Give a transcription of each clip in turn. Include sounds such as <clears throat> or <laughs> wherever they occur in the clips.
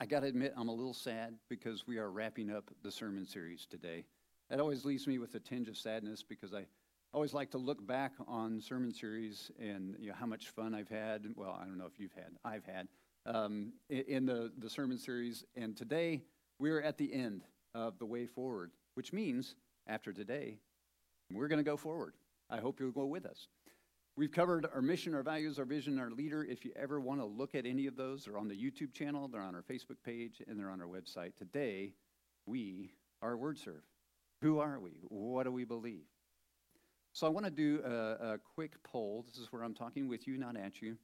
I got to admit, I'm a little sad because we are wrapping up the sermon series today. That always leaves me with a tinge of sadness because I always like to look back on sermon series and you know, how much fun I've had. Well, I don't know if you've had, I've had um, in the, the sermon series. And today, we're at the end of the way forward, which means after today, we're going to go forward. I hope you'll go with us. We've covered our mission, our values, our vision, our leader. If you ever want to look at any of those, they're on the YouTube channel, they're on our Facebook page, and they're on our website. Today, we are WordServe. Who are we? What do we believe? So I want to do a, a, quick poll. This is where I'm talking with you, not at you.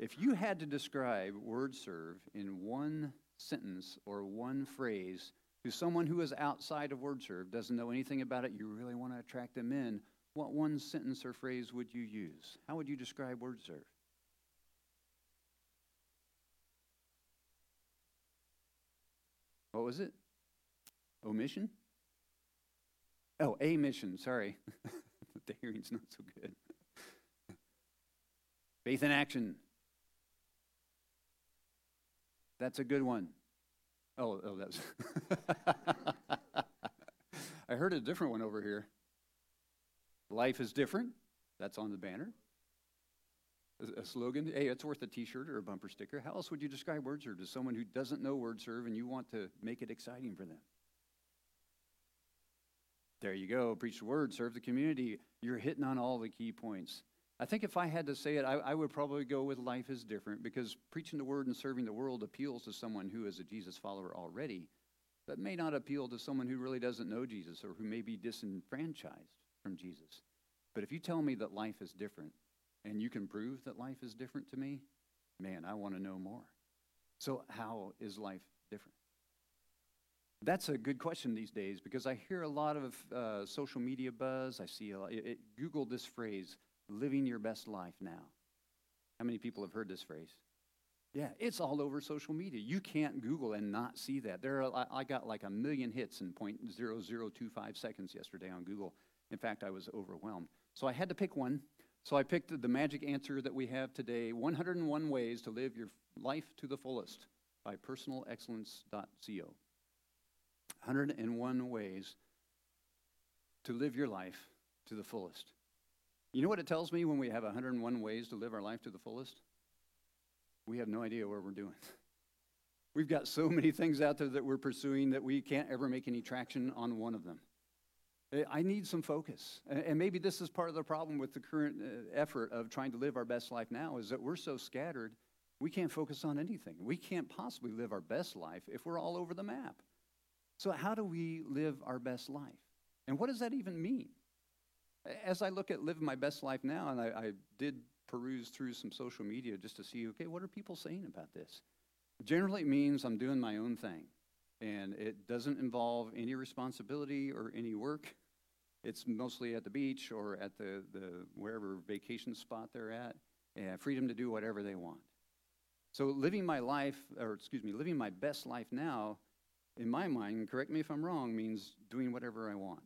If you had to describe WordServe in one sentence or one phrase to someone who is outside of WordServe, doesn't know anything about it, you really want to attract them in, what one sentence or phrase would you use? How would you describe WordServe? What was it? Omission? Oh, a mission, sorry. <laughs> the hearing's not so good. Faith in action. That's a good one. Oh, oh that's. <laughs> I heard a different one over here. Life is different. That's on the banner. A, slogan. Hey, it's worth a T-shirt or a bumper sticker. How else would you describe WordServe to someone who doesn't know WordServe and you want to make it exciting for them? There you go. Preach the word, serve the community. You're hitting on all the key points. I think if I had to say it, I, I, would probably go with life is different because preaching the word and serving the world appeals to someone who is a Jesus follower already, but may not appeal to someone who really doesn't know Jesus or who may be disenfranchised from Jesus. But if you tell me that life is different and you can prove that life is different to me, man, I want to know more. So, how is life different? That's a good question these days because I hear a lot of uh, social media buzz. I see a lot, it, it, Google this phrase, living your best life now. How many people have heard this phrase? Yeah, it's all over social media. You can't Google and not see that. There, are, I got like a million hits in 0.0025 seconds yesterday on Google. In fact, I was overwhelmed. So I had to pick one. So I picked the magic answer that we have today 101 Ways to Live Your Life to the Fullest by personalexcellence.co. 101 Ways to Live Your Life to the Fullest. You know what it tells me when we have 101 ways to live our life to the fullest? We have no idea where we're doing. <laughs> We've got so many things out there that we're pursuing that we can't ever make any traction on one of them. Eh, I need some focus. And maybe this is part of the problem with the current uh, effort of trying to live our best life now is that we're so scattered, we can't focus on anything. We can't possibly live our best life if we're all over the map. So, how do we live our best life? And what does that even mean? As I look at living my best life now, and I, I did peruse through some social media just to see, okay, what are people saying about this? Generally, it means I'm doing my own thing and it doesn't involve any responsibility or any work. It's mostly at the beach or at the, the wherever vacation spot they're at, and freedom to do whatever they want. So living my life, or excuse me, living my best life now, in my mind, correct me if I'm wrong, means doing whatever I want.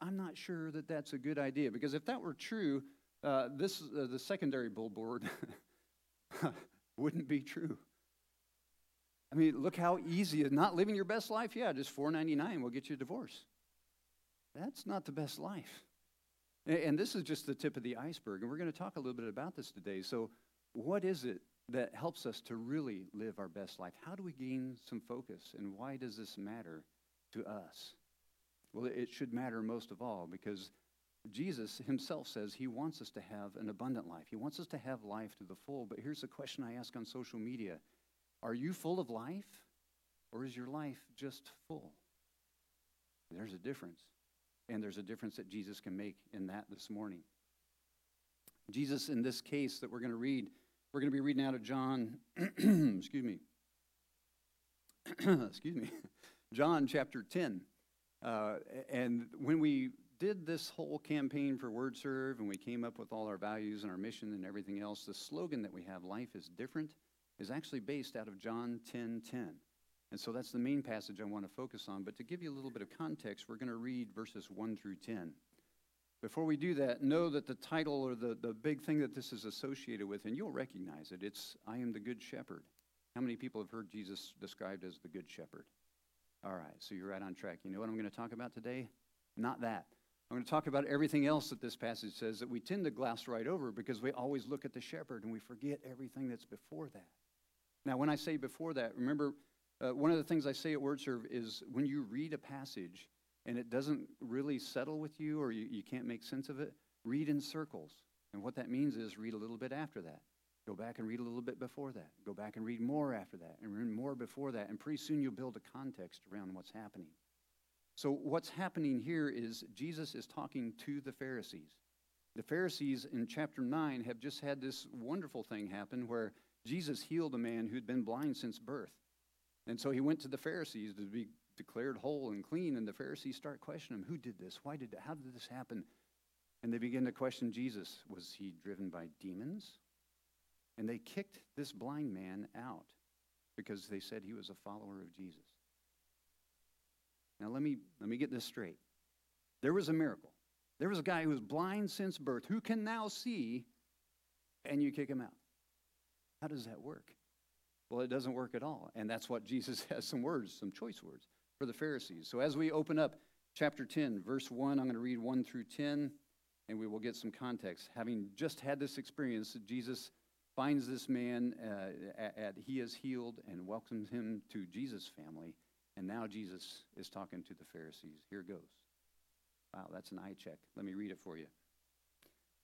I'm not sure that that's a good idea because if that were true, uh, this uh, the secondary billboard <laughs> wouldn't be true. I mean, look how easy it is. Not living your best life, yeah, just four ninety nine will get you a divorce. That's not the best life. And this is just the tip of the iceberg, and we're going to talk a little bit about this today. So, what is it that helps us to really live our best life? How do we gain some focus, and why does this matter to us? Well, it should matter most of all because Jesus himself says he wants us to have an abundant life. He wants us to have life to the full. But here's the question I ask on social media are you full of life, or is your life just full? There's a difference. And there's a difference that Jesus can make in that this morning. Jesus, in this case that we're going to read, we're going to be reading out of John, <clears throat> excuse me, <clears throat> excuse me, John chapter 10. Uh, and when we did this whole campaign for WordServe and we came up with all our values and our mission and everything else, the slogan that we have, Life is Different, is actually based out of John 10 10. And so that's the main passage I want to focus on. But to give you a little bit of context, we're going to read verses 1 through 10. Before we do that, know that the title or the, the big thing that this is associated with, and you'll recognize it, it's I am the Good Shepherd. How many people have heard Jesus described as the Good Shepherd? All right, so you're right on track. You know what I'm going to talk about today? Not that. I'm going to talk about everything else that this passage says that we tend to gloss right over because we always look at the shepherd and we forget everything that's before that. Now, when I say before that, remember, uh, one of the things I say at WordServe is when you read a passage and it doesn't really settle with you or you, you can't make sense of it, read in circles. And what that means is read a little bit after that. Go back and read a little bit before that. Go back and read more after that, and read more before that. And pretty soon you'll build a context around what's happening. So, what's happening here is Jesus is talking to the Pharisees. The Pharisees in chapter 9 have just had this wonderful thing happen where Jesus healed a man who'd been blind since birth. And so he went to the Pharisees to be declared whole and clean, and the Pharisees start questioning him who did this? Why did How did this happen? And they begin to question Jesus. Was he driven by demons? And they kicked this blind man out because they said he was a follower of Jesus. Now let me let me get this straight. There was a miracle. There was a guy who was blind since birth who can now see and you kick him out. How does that work? Well, it doesn't work at all. And that's what Jesus <laughs> has some words, some choice words for the Pharisees. So as we open up chapter 10, verse 1, I'm going to read 1 through 10 and we will get some context. Having just had this experience, Jesus finds this man uh, at, at, he is healed and welcomes him to Jesus' family. And now Jesus is talking to the Pharisees. Here goes. Wow, that's an eye check. Let me read it for you.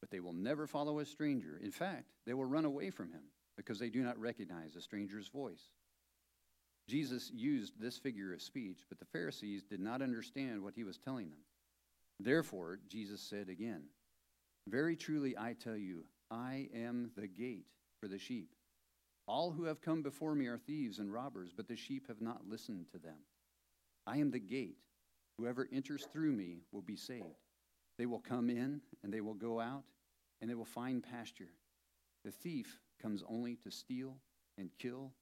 But they will never follow a stranger. In fact, they will run away from him because they do not recognize a stranger's voice. Jesus used this figure of speech, but the Pharisees did not understand what he was telling them. Therefore, Jesus said again, Very truly I tell you, I am the gate for the sheep. All who have come before me are thieves and robbers, but the sheep have not listened to them. I am the gate. Whoever enters through me will be saved. They will come in and they will go out and they will find pasture. The thief comes only to steal and kill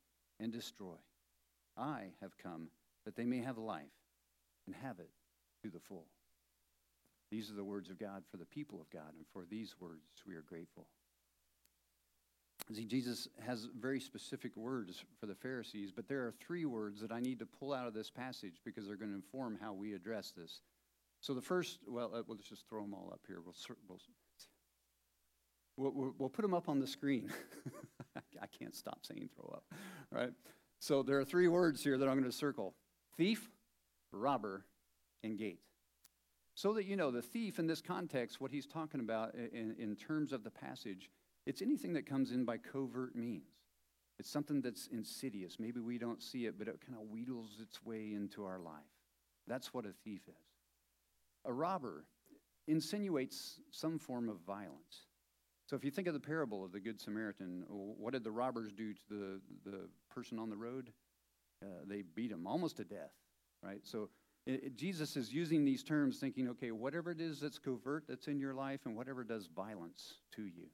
and destroy. I have come that they may have life and have it to the full. These are the words of God for the people of God, and for these words we are grateful. See, Jesus has very specific words for the Pharisees, but there are three words that I need to pull out of this passage because they're going to inform how we address this. So the first, well, uh, let's just throw them all up here. We'll, we'll, we'll, we'll put them up on the screen. <laughs> I can't stop saying throw up. All right. So there are three words here that I'm going to circle thief, robber, and gate. So that you know, the thief in this context, what he's talking about in, in terms of the passage, it's anything that comes in by covert means. It's something that's insidious. Maybe we don't see it, but it kind of wheedles its way into our life. That's what a thief is. A robber insinuates some form of violence. So if you think of the parable of the Good Samaritan, what did the robbers do to the, the person on the road? Uh, they beat him almost to death, right? So it, it, Jesus is using these terms thinking, okay, whatever it is that's covert that's in your life and whatever does violence to you.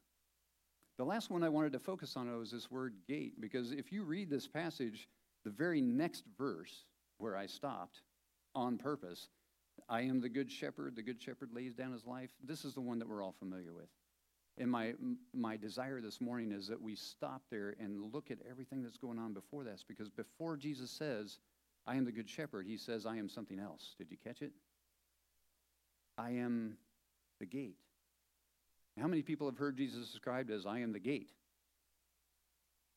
The last one I wanted to focus on was this word gate, because if you read this passage, the very next verse where I stopped on purpose, I am the good shepherd, the good shepherd lays down his life. This is the one that we're all familiar with. And my, my desire this morning is that we stop there and look at everything that's going on before this, because before Jesus says, I am the good shepherd, he says, I am something else. Did you catch it? I am the gate. How many people have heard Jesus described as, I am the gate?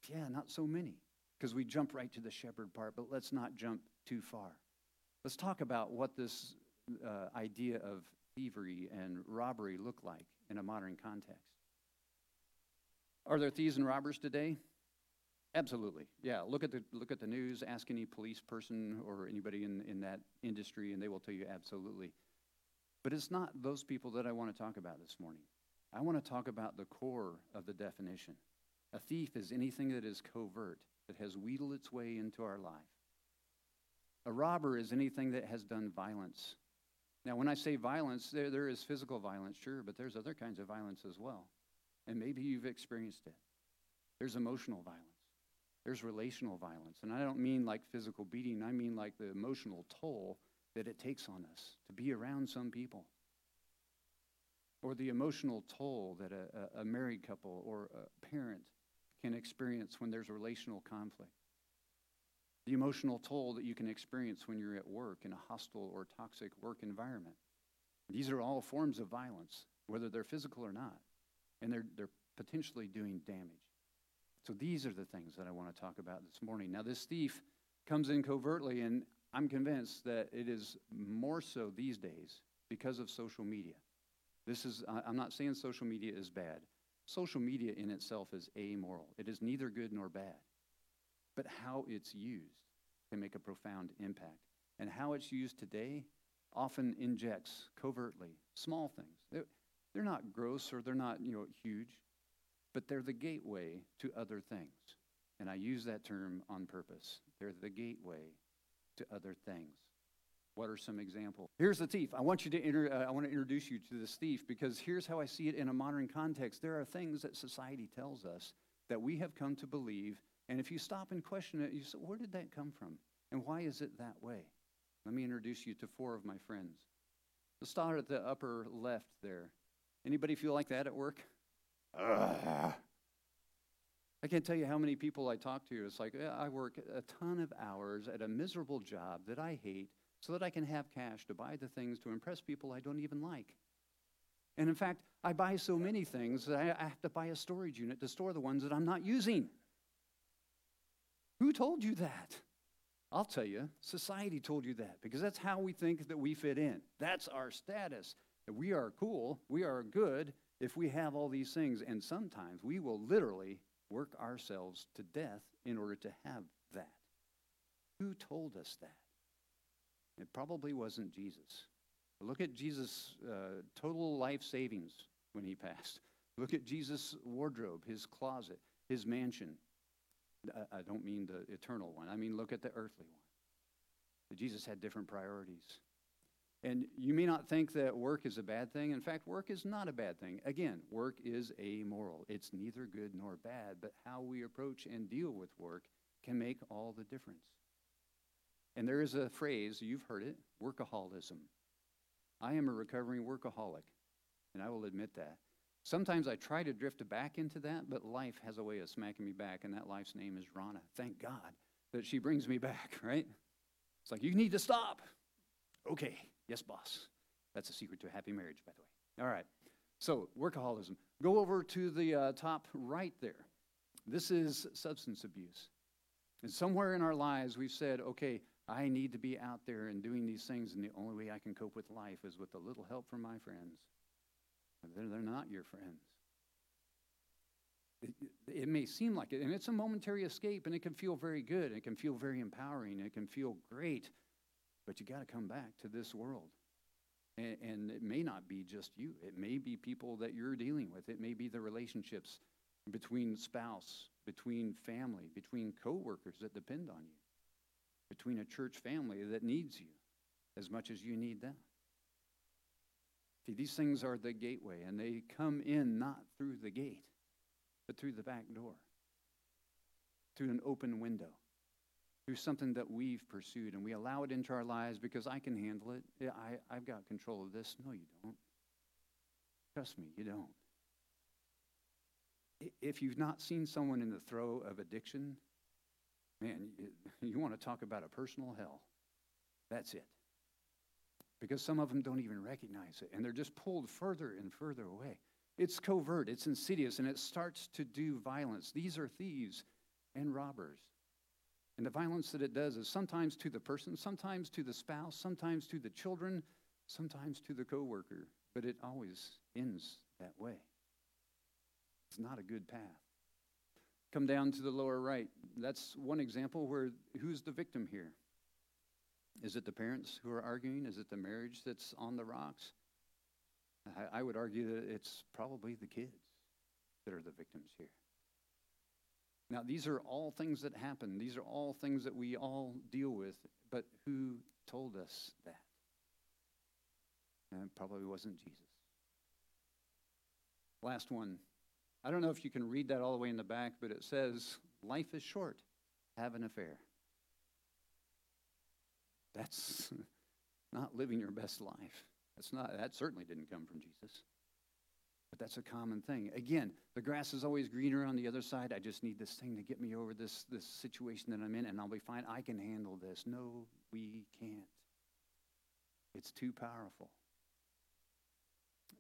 Yeah, not so many, because we jump right to the shepherd part, but let's not jump too far. Let's talk about what this uh, idea of thievery and robbery look like in a modern context. Are there thieves and robbers today? Absolutely. Yeah. Look at the look at the news. Ask any police person or anybody in, in that industry, and they will tell you absolutely. But it's not those people that I want to talk about this morning. I want to talk about the core of the definition. A thief is anything that is covert, that has wheedled its way into our life. A robber is anything that has done violence. Now, when I say violence, there, there is physical violence, sure, but there's other kinds of violence as well. And maybe you've experienced it. There's emotional violence, there's relational violence. And I don't mean like physical beating, I mean like the emotional toll that it takes on us to be around some people. Or the emotional toll that a, a, married couple or a parent can experience when there's relational conflict. The emotional toll that you can experience when you're at work in a hostile or toxic work environment. These are all forms of violence, whether they're physical or not, and they're, they're potentially doing damage. So these are the things that I want to talk about this morning. Now, this thief comes in covertly, and I'm convinced that it is more so these days because of social media. This is, I'm not saying social media is bad. Social media in itself is amoral, it is neither good nor bad. But how it's used can make a profound impact. And how it's used today often injects covertly small things. They're, not gross or they're not, you know, huge, but they're the gateway to other things. And I use that term on purpose. They're the gateway to other things. What are some examples? Here's the thief. I want you to inter- uh, I want to introduce you to this thief because here's how I see it in a modern context. There are things that society tells us that we have come to believe, and if you stop and question it, you say, "Where did that come from? And why is it that way?" Let me introduce you to four of my friends. Let's start at the upper left there. Anybody feel like that at work? Ugh. I can't tell you how many people I talk to. It's like, I work a ton of hours at a miserable job that I hate so that I can have cash to buy the things to impress people I don't even like. And in fact, I buy so many things that I have to buy a storage unit to store the ones that I'm not using. Who told you that? I'll tell you, society told you that because that's how we think that we fit in. That's our status. We are cool, we are good if we have all these things. And sometimes we will literally work ourselves to death in order to have that. Who told us that? It probably wasn't Jesus. Look at Jesus' uh, total life savings when he passed. Look at Jesus' wardrobe, his closet, his mansion. I don't mean the eternal one, I mean, look at the earthly one. Jesus had different priorities. And you may not think that work is a bad thing. In fact, work is not a bad thing. Again, work is amoral. It's neither good nor bad, but how we approach and deal with work can make all the difference. And there is a phrase, you've heard it workaholism. I am a recovering workaholic, and I will admit that. Sometimes I try to drift back into that, but life has a way of smacking me back, and that life's name is Rana. Thank God that she brings me <laughs> back, right? It's like, you need to stop. Okay, yes, boss. That's a secret to a happy marriage, by the way. All right, so workaholism. Go over to the uh, top right there. This is substance abuse. And somewhere in our lives, we've said, okay, I need to be out there and doing these things, and the only way I can cope with life is with a little help from my friends. They're, they're not your friends. It, it, may seem like it, and it's a momentary escape, and it can feel very good, and it can feel very empowering, and it can feel great, but you got to come back to this world. And, and it may not be just you, it may be people that you're dealing with, it may be the relationships between spouse, between family, between coworkers that depend on you between a church family that needs you as much as you need them. See, these things are the gateway, and they come in not through the gate, but through the back door, through an open window, through something that we've pursued, and we allow it into our lives because I can handle it. I, I've got control of this. No, you don't. Trust me, you don't. If you've not seen someone in the throe of addiction, Man, <laughs> you want to talk about a personal hell. That's it. Because some of them don't even recognize it, and they're just pulled further and further away. It's covert, it's insidious, and it starts to do violence. These are thieves and robbers. And the violence that it does is sometimes to the person, sometimes to the spouse, sometimes to the children, sometimes to the coworker, but it always ends that way. It's not a good path. Come down to the lower right. That's one example where who's the victim here? Is it the parents who are arguing? Is it the marriage that's on the rocks? I, I would argue that it's probably the kids that are the victims here. Now, these are all things that happen. These are all things that we all deal with. But who told us that? And it probably wasn't Jesus. Last one. I don't know if you can read that all the way in the back, but it says, Life is short. Have an affair. That's <laughs> not living your best life. That's not, that certainly didn't come from Jesus. But that's a common thing. Again, the grass is always greener on the other side. I just need this thing to get me over this, this situation that I'm in, and I'll be fine. I can handle this. No, we can't. It's too powerful.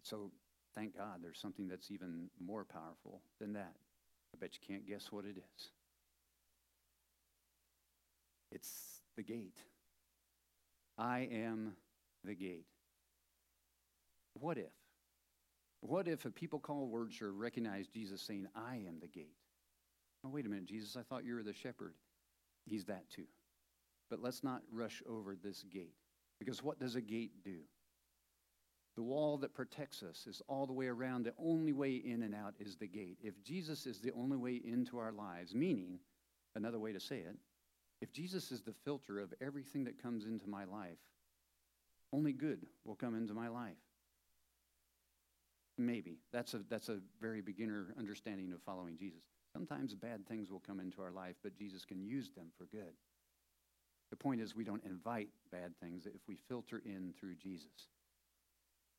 So thank God there's something that's even more powerful than that. I bet you can't guess what it is. It's the gate. I am the gate. What if? What if a people call words or recognize Jesus saying, I am the gate? Oh, wait a minute, Jesus, I thought you were the shepherd. He's that too. But let's not rush over this gate. Because what does a gate do? The wall that protects us is all the way around. The only way in and out is the gate. If Jesus is the only way into our lives, meaning, another way to say it, if Jesus is the filter of everything that comes into my life, only good will come into my life. Maybe. That's a, that's a very beginner understanding of following Jesus. Sometimes bad things will come into our life, but Jesus can use them for good. The point is, we don't invite bad things if we filter in through Jesus.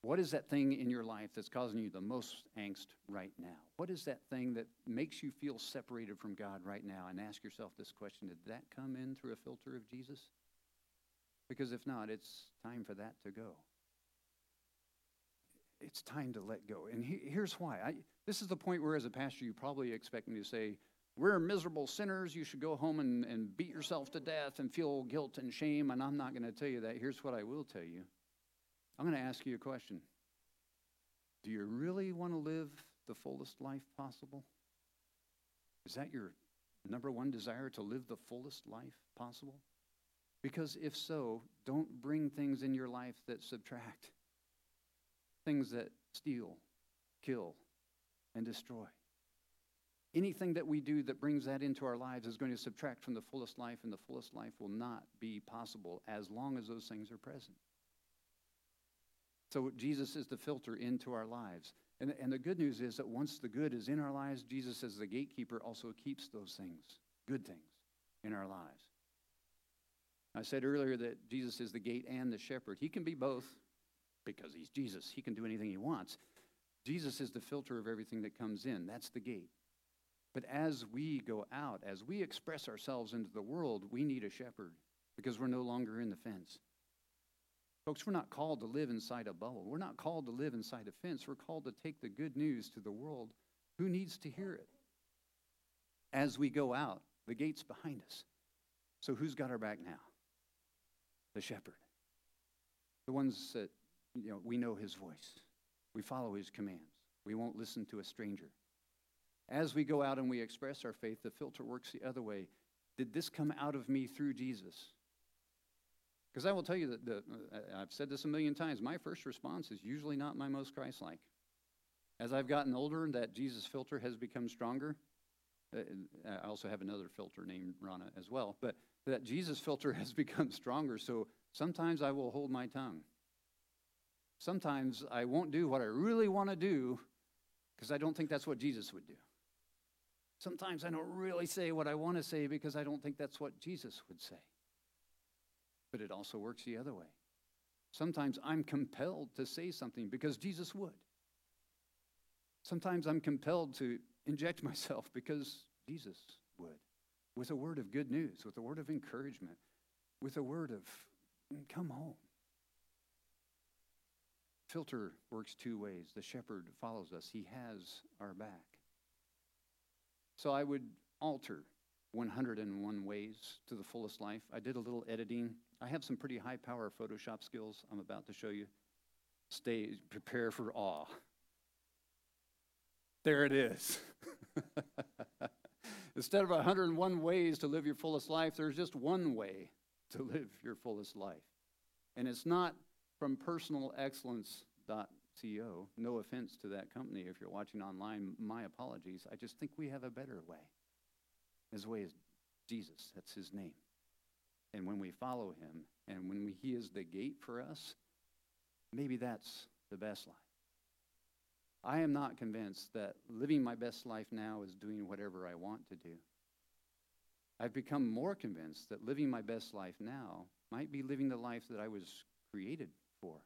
What is that thing in your life that's causing you the most angst right now? What is that thing that makes you feel separated from God right now? And ask yourself this question Did that come in through a filter of Jesus? Because if not, it's time for that to go it's time to let go. And he, here's why. I, this is the point where, as a pastor, you probably expect me to say, We're miserable sinners. You should go home and, and beat yourself to death and feel guilt and shame. And I'm not going to tell you that. Here's what I will tell you I'm going to ask you a question Do you really want to live the fullest life possible? Is that your number one desire to live the fullest life possible? Because if so, don't bring things in your life that subtract things that steal, kill, and destroy. Anything that we do that brings that into our lives is going to subtract from the fullest life, and the fullest life will not be possible as long as those things are present. So Jesus is the filter into our lives. And, and the good news is that once the good is in our lives, Jesus, as the gatekeeper, also keeps those things, good things, in our lives. I said earlier that Jesus is the gate and the shepherd. He can be both because he's Jesus. He can do anything he wants. Jesus is the filter of everything that comes in. That's the gate. But as we go out, as we express ourselves into the world, we need a shepherd because we're no longer in the fence. Folks, we're not called to live inside a bubble. We're not called to live inside a fence. We're called to take the good news to the world. Who needs to hear it? As we go out, the gate's behind us. So who's got our back now? The shepherd. The ones that you know, we know his voice. We follow his commands. We won't listen to a stranger. As we go out and we express our faith, the filter works the other way. Did this come out of me through Jesus? Because I will tell you that the, uh, I've said this a million times. My first response is usually not my most Christ like. As I've gotten older, and that Jesus filter has become stronger. Uh, I also have another filter named Rana as well, but that Jesus filter has <laughs> become stronger. So sometimes I will hold my tongue sometimes I won't do what I really want to do because I don't think that's what Jesus would do. Sometimes I don't really say what I want to say because I don't think that's what Jesus would say. But it also works the other way. Sometimes I'm compelled to say something because Jesus would. Sometimes I'm compelled to inject <laughs> myself because Jesus would. With a word of good news, with a word of encouragement, with a word of, mm, come home filter works two ways. The shepherd follows us, he has our back. So I would alter 101 ways to the fullest life. I did a little editing. I have some pretty high power Photoshop skills I'm about to show you. Stay, prepare for awe. There it is. <laughs> Instead of 101 ways to live your fullest life, there's just one way to live your fullest life. And it's not from personalexcellence.co. No offense to that company if you're watching online, my apologies. I just think we have a better way. His way is Jesus. That's his name. And when we follow him and when we, he is the gate for us, maybe that's the best life. I am not convinced that living my best life now is doing whatever I want to do. I've become more convinced that living my best life now might be living the life that I was created for.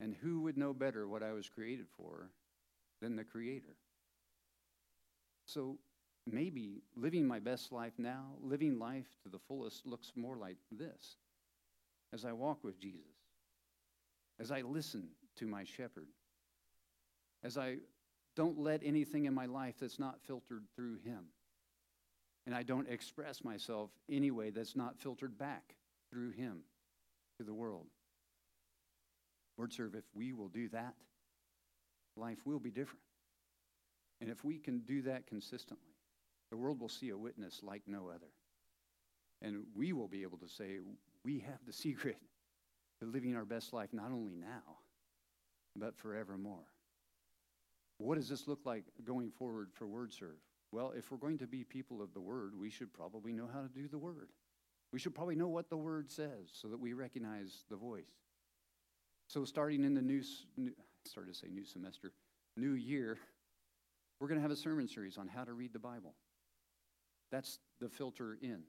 And who would know better what I was created for than the Creator? So maybe living my best life now, living life to the fullest, looks more like this as I walk with Jesus, as I listen to my shepherd, as I don't let anything in my life that's not filtered through him, and I don't express myself any way that's not filtered back through him to the world. WordServe, if we will do that, life will be different. And if we can do that consistently, the world will see a witness like no other. And we will be able to say, we have the <laughs> secret to living our best life not only now, but forevermore. What does this look like going forward for WordServe? Well, if we're going to be people of the Word, we should probably know how to do the Word. We should probably know what the Word says so that we recognize the voice. So, starting in the new, new started to say new semester, new year, we're going to have a sermon series on how to read the Bible. That's the filter in. And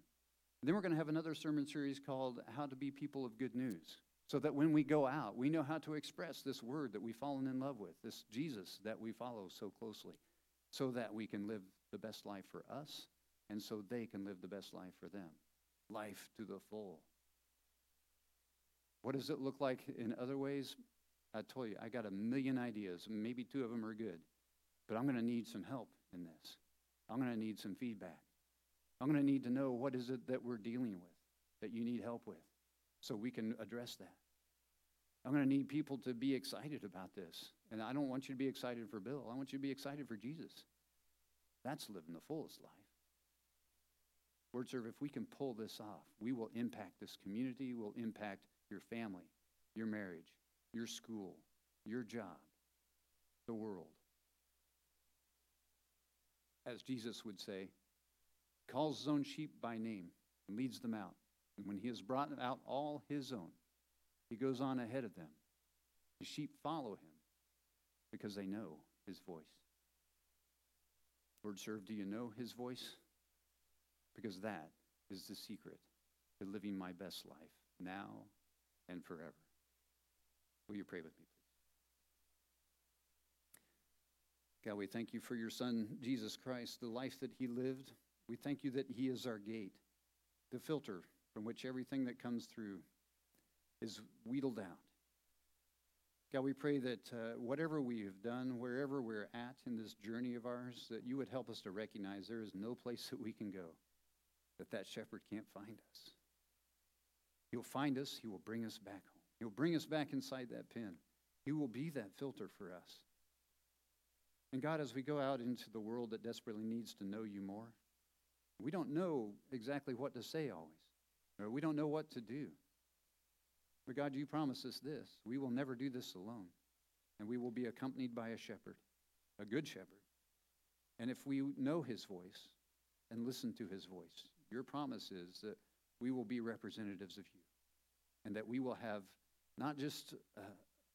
then we're going to have another sermon series called How to Be People of Good News. So that when we go out, we know how to express this word that we've fallen in love with, this Jesus that we follow so closely, so that we can live the best life for us and so they can live the best life for them. Life to the full. What does it look like in other ways? I told you, I got a million ideas. Maybe two of them are good. But I'm going to need some help in this. I'm going to need some feedback. I'm going to need to know what is it that we're dealing with that you need help with so we can address that. I'm going to need people to be excited about this. And I don't want you to be excited for Bill. I want you to be excited for Jesus. That's living the fullest life. WordServe, if we can pull this off, we will impact this community, will impact your family, your marriage, your school, your job, the world. As Jesus would say, calls his own sheep by name and leads them out. And when he has brought out all his own, he goes on ahead of them. The sheep follow him because they know his voice. WordServe, do you know his voice? Because that is the secret to living my best life now and forever. Will you pray with me, please? God, we thank you for your Son, Jesus Christ, the life that he lived. We thank you that he is our gate, the filter from which everything that comes through is wheedled out. God, we pray that uh, whatever we have done, wherever we're at in this journey of ours, that you would help us to recognize there is no place that we can go that that shepherd can't find us. He'll find us. He will bring us back home. He'll bring us back inside that pen. He will be that filter for us. And God, as we go out into the world that desperately needs to know you more, we don't know exactly what to say always, or we don't know what to do. But God, you promise us this we will never do this alone, and we will be accompanied by a shepherd, a good shepherd. And if we know his voice and listen to his voice, your promise is that we will be representatives of you, and that we will have not just a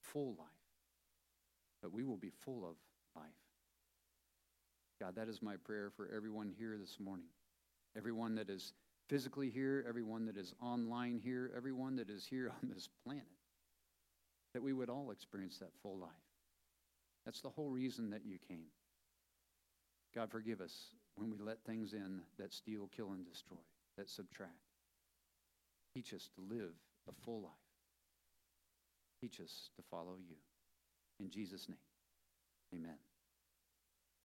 full life, but we will be full of life. God, that is my prayer for everyone here this morning everyone that is physically here, everyone that is online here, everyone that is here <laughs> on this planet, that we would all experience that full life. That's the whole reason that you came. God, forgive us when we let things in that steal, kill, and destroy, that subtract. Teach us to live a full life. Teach us to follow you. In Jesus' name, amen.